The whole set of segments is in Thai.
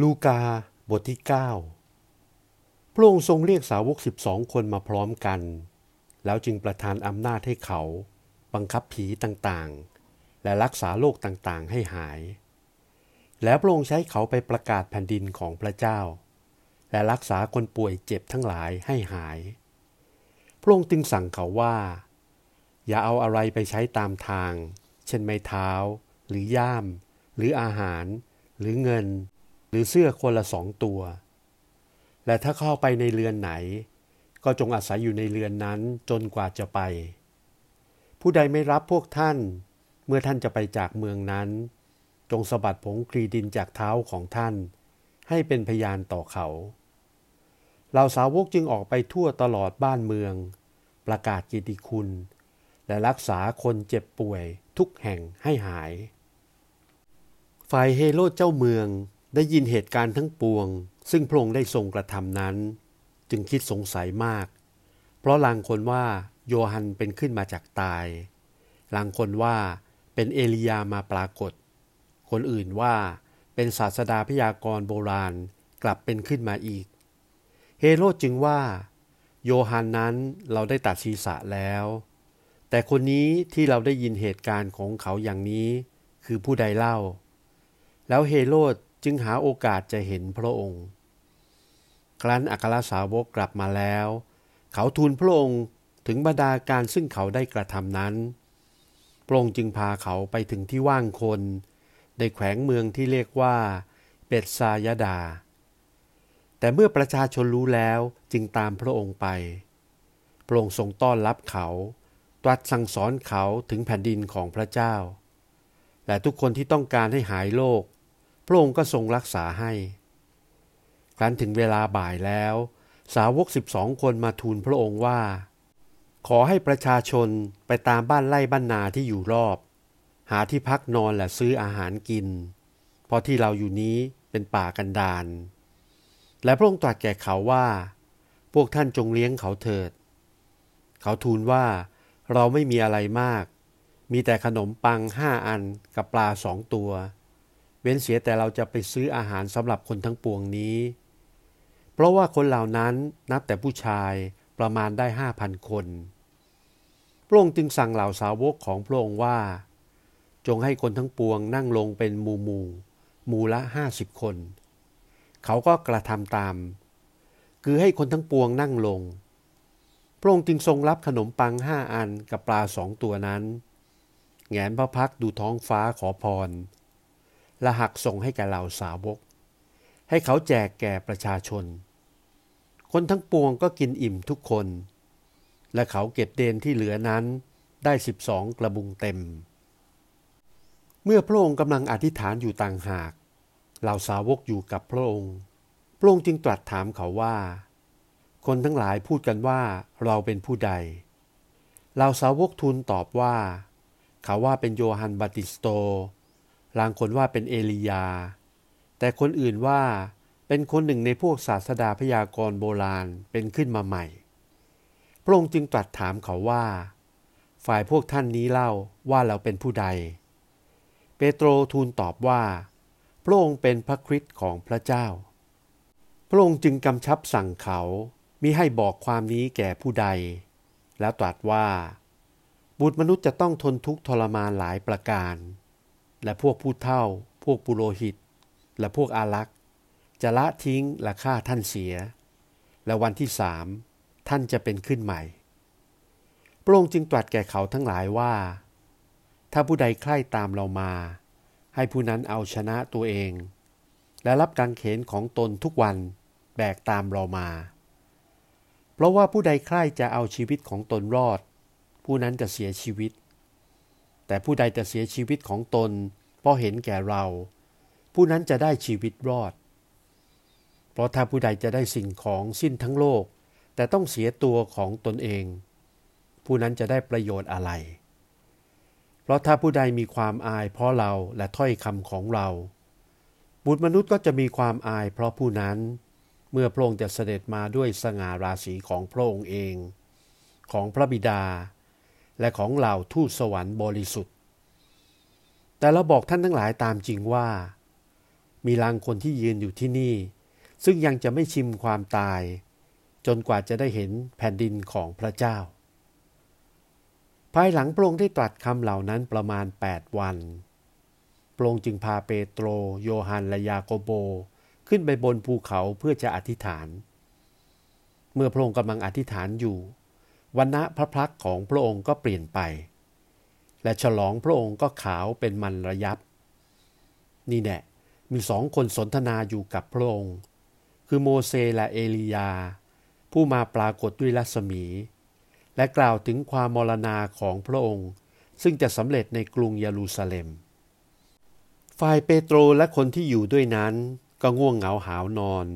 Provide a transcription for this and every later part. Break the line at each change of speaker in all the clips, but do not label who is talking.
ลูกาบทที่ 9 พระองค์ทรงเรียกสาวกสิบสองคนมาพร้อมกัน แล้วจึงประทานอำนาจให้เขา บังคับผีต่างๆ และรักษาโรคต่างๆให้หาย แล้วพระองค์ใช้เขาไปประกาศแผ่นดินของพระเจ้า และรักษาคนป่วยเจ็บทั้งหลายให้หาย พระองค์จึงสั่งเขาว่า อย่าเอาอะไรไปใช้ตามทาง เช่นไม้เท้า หรือย่าม หรืออาหาร หรือเงิน หรือเสื้อคนละสองตัว และถ้าเข้าไปในเรือนไหน ก็จงอาศัยอยู่ในเรือนนั้นจนกว่าจะไป ผู้ใดไม่รับพวกท่าน เมื่อท่านจะไปจากเมืองนั้น จงสะบัดผงครีดินจากเท้าของท่าน ให้เป็นพยานต่อเขาเราสาวกจึงออกไปทั่วตลอดบ้านเมือง ประกาศกิติคุณ และรักษาคนเจ็บป่วยทุกแห่งให้หาย ฝ่ายเฮโรดเจ้าเมือง ได้ยินเหตุการณ์ทั้งปวง ซึ่งพระองค์ได้ทรงกระทำนั้น จึงคิดสงสัยมาก เพราะลางคนว่าโยฮันเป็นขึ้นมาจากตายลางคนว่าเป็นเอลียามาปรากฏ คนอื่นว่าเป็นศาสดาพยากรณ์โบราณกลับเป็นขึ้นมาอีก เฮโรดจึงว่า โยฮันนั้นเราได้ตัดศีรษะแล้ว แต่คนนี้ที่เราได้ยินเหตุการณ์ของเขาอย่างนี้ คือผู้ใดเล่า แล้วเฮโรด จึงหาโอกาสจะเห็นพระองค์ ครั้นอัครสาวกกลับมาแล้ว เขาทูลพระองค์ถึงบรรดาการซึ่งเขาได้กระทำนั้น พระองค์จึงพาเขาไปถึงที่ว่างคน ในแขวงเมืองที่เรียกว่าเบตซายดา แต่เมื่อประชาชนรู้แล้วจึงตามพระองค์ไป พระองค์ทรงต้อนรับเขา ตรัสสั่งสอนเขาถึงแผ่นดินของพระเจ้า และทุกคนที่ต้องการให้หายโรค พระองค์ก็ทรงรักษาให้ ครั้นถึงเวลาบ่ายแล้ว สาวกสิบสองคนมาทูลพระองค์ว่า ขอให้ประชาชนไปตามบ้านไร่บ้านนาที่อยู่รอบ หาที่พักนอนและซื้ออาหารกิน เพราะที่เราอยู่นี้เป็นป่ากันดารและพระองค์ตรัสแก่เขาว่า พวกท่านจงเลี้ยงเขาเถิด เขาทูลว่าเราไม่มีอะไรมาก มีแต่ขนมปังห้าอันกับปลาสองตัว เว้นเสียแต่เราจะไปซื้ออาหารสำหรับคนทั้งปวงนี้ เพราะว่าคนเหล่านั้นนับแต่ผู้ชายประมาณได้ห้าพันคน พระองค์จึงสั่งเหล่าสาวกของพระองค์ว่า จงให้คนทั้งปวงนั่งลงเป็นหมู่หมู่หมู่ละห้าสิบคน เขาก็กระทำตาม คือให้คนทั้งปวงนั่งลง พระองค์จึงทรงรับขนมปังห้าอันกับปลาสองตัวนั้น แงนพระพักดูท้องฟ้าขอพร และหักส่งให้แก่เหล่าสาวก ให้เขาแจกแก่ประชาชน คนทั้งปวงก็กินอิ่มทุกคน และเขาเก็บเดนที่เหลือนั้นได้สิบสองกระบุงเต็ม เมื่อพระองค์กำลังอธิษฐานอยู่ต่างหาก เหล่าสาวกอยู่กับพระองค์ พระองค์จึงตรัสถามเขาว่า คนทั้งหลายพูดกันว่าเราเป็นผู้ใด เหล่าสาวกทูลตอบว่า เขาว่าเป็นโยฮันบาติสโต ลางคนว่าเป็นเอลียา แต่คนอื่นว่าเป็นคนหนึ่งในพวกศาสดาพยากรณ์โบราณเป็นขึ้นมาใหม่ พระองค์จึงตรัสถามเขาว่า ฝ่ายพวกท่านนี้เล่าว่าเราเป็นผู้ใด เปโตรทูลตอบว่า พระองค์เป็นพระคริสต์ของพระเจ้า พระองค์จึงกำชับสั่งเขามิให้บอกความนี้แก่ผู้ใด แล้วตรัสว่า บุตรมนุษย์จะต้องทนทุกข์ทรมานหลายประการ และพวกผู้เท่า พวกปุโรหิต และพวกอารักษ์จะละทิ้งและฆ่าท่านเสีย และวันที่สามท่านจะเป็นขึ้นใหม่ พระองค์จึงตรัสแก่เขาทั้งหลายว่า ถ้าผู้ใดใคร่ตามเรามา ให้ผู้นั้นเอาชนะตัวเอง และรับการเขนของตนทุกวันแบกตามเรามา เพราะว่าผู้ใดใคร่จะเอาชีวิตของตนรอด ผู้นั้นจะเสียชีวิต แต่ผู้ใดจะเสียชีวิตของตน เพราะเห็นแก่เรา ผู้นั้นจะได้ชีวิตรอด เพราะถ้าผู้ใดจะได้สิ่งของสิ้นทั้งโลก แต่ต้องเสียตัวของตนเอง ผู้นั้นจะได้ประโยชน์อะไร เพราะถ้าผู้ใดมีความอายเพราะเราและถ้อยคำของเรา บุตรมนุษย์ก็จะมีความอายเพราะผู้นั้น เมื่อพระองค์จะเสด็จมาด้วยสง่าราศีของพระองค์เอง ของพระบิดา และของเหล่าทูตสวรรค์บริสุทธิ์ แต่เราบอกท่านทั้งหลายตามจริงว่า มีลางคนที่ยืนอยู่ที่นี่ ซึ่งยังจะไม่ชิมความตาย จนกว่าจะได้เห็นแผ่นดินของพระเจ้า ภายหลังพระองค์ได้ตรัสคำเหล่านั้นประมาณ 8 วันพระองค์จึงพาเปโตร โยฮันและยาโกโบ ขึ้นไปบนภูเขาเพื่อจะอธิษฐาน เมื่อพระองค์กำลังอธิษฐานอยู่วันณะพระพักของพระองค์ก็เปลี่ยนไป และฉลองพระองค์ก็ขาวเป็นมันระยับ นี่แน่มีสองคนสนทนาอยู่กับพระองค์ คือโมเสและเอลียา ผู้มาปรากฏด้วยรัศมี และกล่าวถึงความมรณาของพระองค์ ซึ่งจะสำเร็จในกรุงเยรูซาเล็ม ฝ่ายเปโตรและคนที่อยู่ด้วยนั้นก็ง่วงเหงาหาวนอน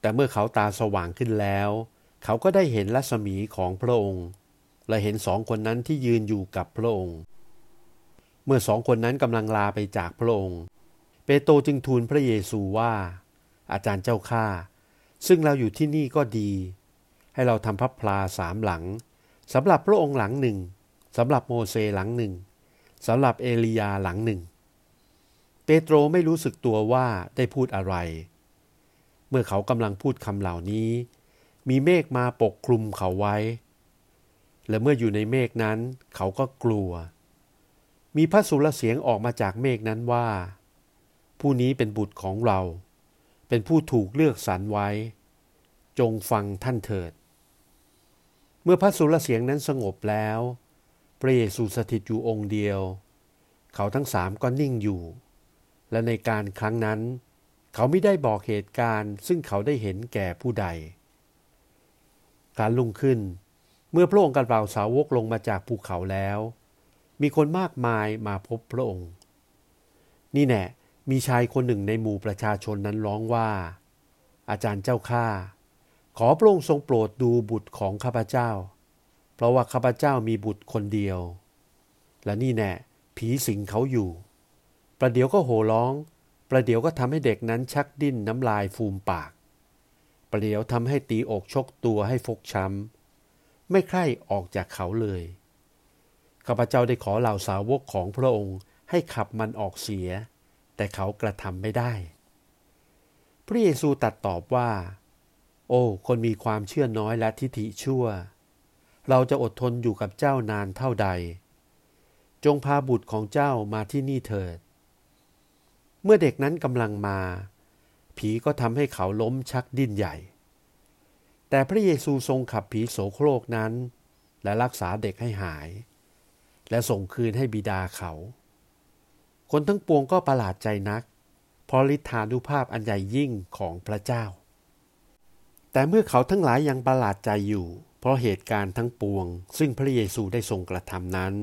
แต่เมื่อเขาตาสว่างขึ้นแล้ว เขาก็ได้เห็นรัศมีของพระองค์ และเห็นสองคนนั้นที่ยืนอยู่กับพระองค์ เมื่อสองคนนั้นกำลังลาไปจากพระองค์ เปโตรจึงทูลพระเยซูว่า อาจารย์เจ้าข้าซึ่งเราอยู่ที่นี่ก็ดี ให้เราทำพระพลาสามหลังสำหรับพระองค์หลังหนึ่งสำหรับโมเสหลังหนึ่งสำหรับเอลียาหลังหนึ่ง เปโตรไม่รู้สึกตัวว่าได้พูดอะไร เมื่อเขากำลังพูดคำเหล่านี้ มีเมฆมาปกคลุมเขาไว้ และเมื่ออยู่ในเมฆนั้น เขาก็กลัว มีพระสุรเสียงออกมาจากเมฆนั้นว่า ผู้นี้เป็นบุตรของเรา เป็นผู้ถูกเลือกสรรไว้ จงฟังท่านเถิด เมื่อพระสุรเสียงนั้นสงบแล้ว พระเยซูสถิตอยู่องค์เดียว เขาทั้งสามก็นิ่งอยู่ และในการครั้งนั้น เขาไม่ได้บอกเหตุการณ์ ซึ่งเขาได้เห็นแก่ผู้ใด การลุ่งขึ้น เมื่อพระองค์กับเหล่าสาวกลงมาจากภูเขาแล้ว มีคนมากมายมาพบพระองค์ นี่แน่มีชายคนหนึ่งในหมู่ประชาชนนั้นร้องว่า อาจารย์เจ้าข้าขอพระองค์ทรงโปรดดูบุตรของข้าพเจ้า เพราะว่าข้าพเจ้ามีบุตรคนเดียว และนี่แน่ผีสิงเขาอยู่ ประเดี๋ยวก็โห่ร้อง ประเดี๋ยวก็ทำให้เด็กนั้นชักดิ้นน้ำลายฟูมปาก ประเดี๋ยวทำให้ตีอกชกตัวให้ฟกช้ำ ไม่ใคร่ออกจากเขาเลย ข้าพเจ้าได้ขอเหล่าสาวกของพระองค์ให้ขับมันออกเสีย แต่เขากระทำไม่ได้ พระเยซูตัดตอบว่า โอ้ คนมีความเชื่อน้อยและทิฏฐิชั่ว เราจะอดทนอยู่กับเจ้านานเท่าใด จงพาบุตรของเจ้ามาที่นี่เถิด เมื่อเด็กนั้นกำลังมา ผีก็ทำให้เขาล้มชักดิ้นใหญ่ แต่พระเยซูทรงขับผีโสโครกนั้น และรักษาเด็กให้หาย และส่งคืนให้บิดาเขา คนทั้งปวงก็ประหลาดใจนัก เพราะฤทธานุภาพอันใหญ่ยิ่งของพระเจ้า แต่เมื่อเขาทั้งหลายยังประหลาดใจอยู่ เพราะเหตุการณ์ทั้งปวง ซึ่งพระเยซูได้ทรงกระทำนั้น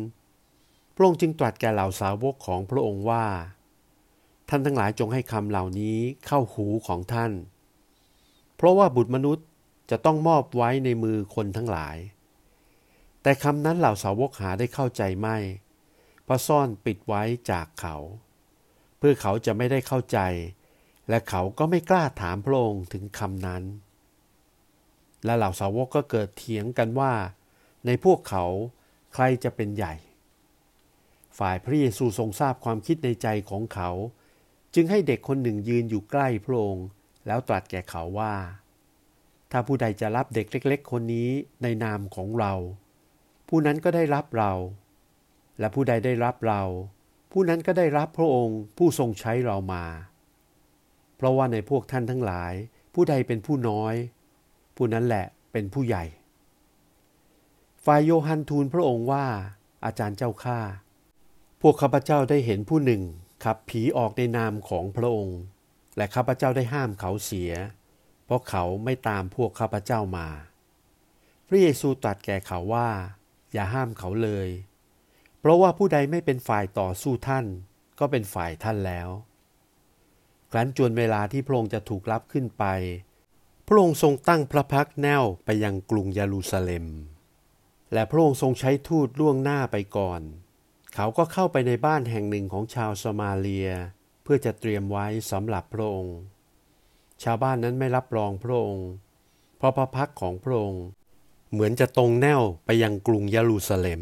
พระองค์จึงตรัสแก่เหล่าสาวกของพระองค์ว่า ท่านทั้งหลายจงให้คำเหล่านี้เข้าหูของท่าน เพราะว่าบุตรมนุษย์ จะต้องมอบไว้ในมือคนทั้งหลาย แต่คำนั้นเหล่าสาวกหาได้เข้าใจไม่เพราะซ่อนปิดไว้จากเขา เพื่อเขาจะไม่ได้เข้าใจ และเขาก็ไม่กล้าถามพระองค์ถึงคำนั้น และเหล่าสาวกก็เกิดเถียงกันว่า ในพวกเขาใครจะเป็นใหญ่ ฝ่ายพระเยซูทรงทราบความคิดในใจของเขา จึงให้เด็กคนหนึ่งยืนอยู่ใกล้พระองค์แล้วตรัสแก่เขาว่า ถ้าผู้ใดจะรับเด็กเล็ก ๆ คนนี้ในนามของเรา ผู้นั้นก็ได้รับเรา และผู้ใดได้รับเรา ผู้นั้นก็ได้รับพระองค์ผู้ทรงใช้เรามา เพราะว่าในพวกท่านทั้งหลาย ผู้ใดเป็นผู้น้อย ผู้นั้นแหละเป็นผู้ใหญ่ฝ่ายโยฮันทูลพระองค์ว่า อาจารย์เจ้าข้าพวกข้าพเจ้าได้เห็นผู้หนึ่งขับผีออกในนามของพระองค์ และข้าพเจ้าได้ห้ามเขาเสีย เพราะเขาไม่ตามพวกข้าพเจ้ามา พระเยซูตรัสแก่เขาว่า อย่าห้ามเขาเลย เพราะว่าผู้ใดไม่เป็นฝ่ายต่อสู้ท่าน ก็เป็นฝ่ายท่านแล้ว ครั้นจวนเวลาที่พระองค์จะถูกรับขึ้นไป พระองค์ทรงตั้งพระพักแนวไปยังกรุงเยรูซาเล็ม และพระองค์ทรงใช้ทูตล่วงหน้าไปก่อน เขาก็เข้าไปในบ้านแห่งหนึ่งของชาวสมาเลีย เพื่อจะเตรียมไว้สำหรับพระองค์ ชาวบ้านนั้นไม่รับรองพระองค์ เพราะพระพักของพระองค์เหมือนจะตรงแนวไปยังกรุงเยรูซาเล็ม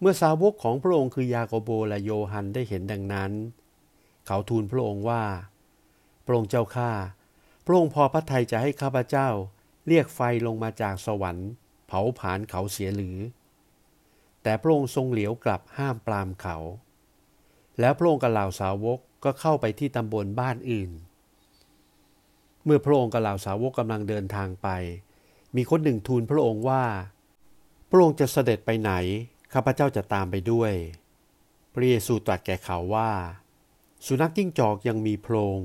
เมื่อสาวกของพระองค์คือยาโกโบและโยฮันได้เห็นดังนั้น เขาทูลพระองค์ว่า พระองค์เจ้าข้าพระองค์พอพระทัยจะให้ข้าพเจ้า เรียกไฟลงมาจากสวรรค์ เผาผลาญเขาเสียหรือ แต่พระองค์ทรงเหลียวกลับห้ามปรามเขา แล้วพระองค์กับเหล่าสาวกก็เข้าไปที่ตำบลบ้านอื่น เมื่อพระองค์กับเหล่าสาวกกำลังเดินทางไป มีคนหนึ่งทูลพระองค์ว่า พระองค์จะเสด็จไปไหน ข้าพเจ้าจะตามไปด้วย พระเยซูตรัสแก่เขาว่า สุนัขจิ้งจอกยังมีโพรง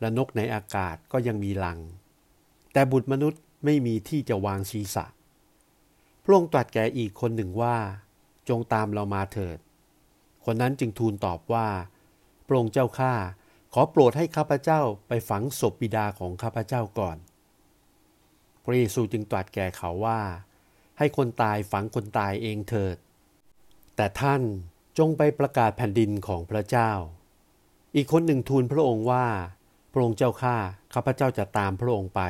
และนกในอากาศก็ยังมีหลัง แต่บุตรมนุษย์ไม่มีที่จะวางศีรษะ พระองค์ตรัสแก่อีกคนหนึ่งว่า จงตามเรามาเถิด คนนั้นจึงทูลตอบว่า พระองค์เจ้าข้า ขอโปรดให้ข้าพเจ้าไปฝังศพบิดาของข้าพเจ้าก่อน พระเยซูจึงตรัสแก่เขาว่า ให้คนตายฝังคนตายเองเถิด แต่ท่านจงไปประกาศแผ่นดินของพระเจ้า อีกคนหนึ่งทูลพระองค์ว่า พระองค์เจ้าข้าข้าพเจ้าจะตามพระองค์ไป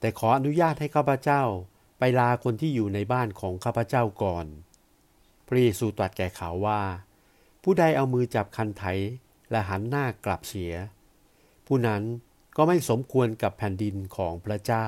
แต่ขออนุญาตให้ข้าพเจ้าไปลาคนที่อยู่ในบ้านของข้าพเจ้าก่อน พระเยซูตรัสแก่เขาว่า ผู้ใดเอามือจับคันไถ และหันหน้ากลับเสีย ผู้นั้นก็ไม่สมควรกับแผ่นดินของพระเจ้า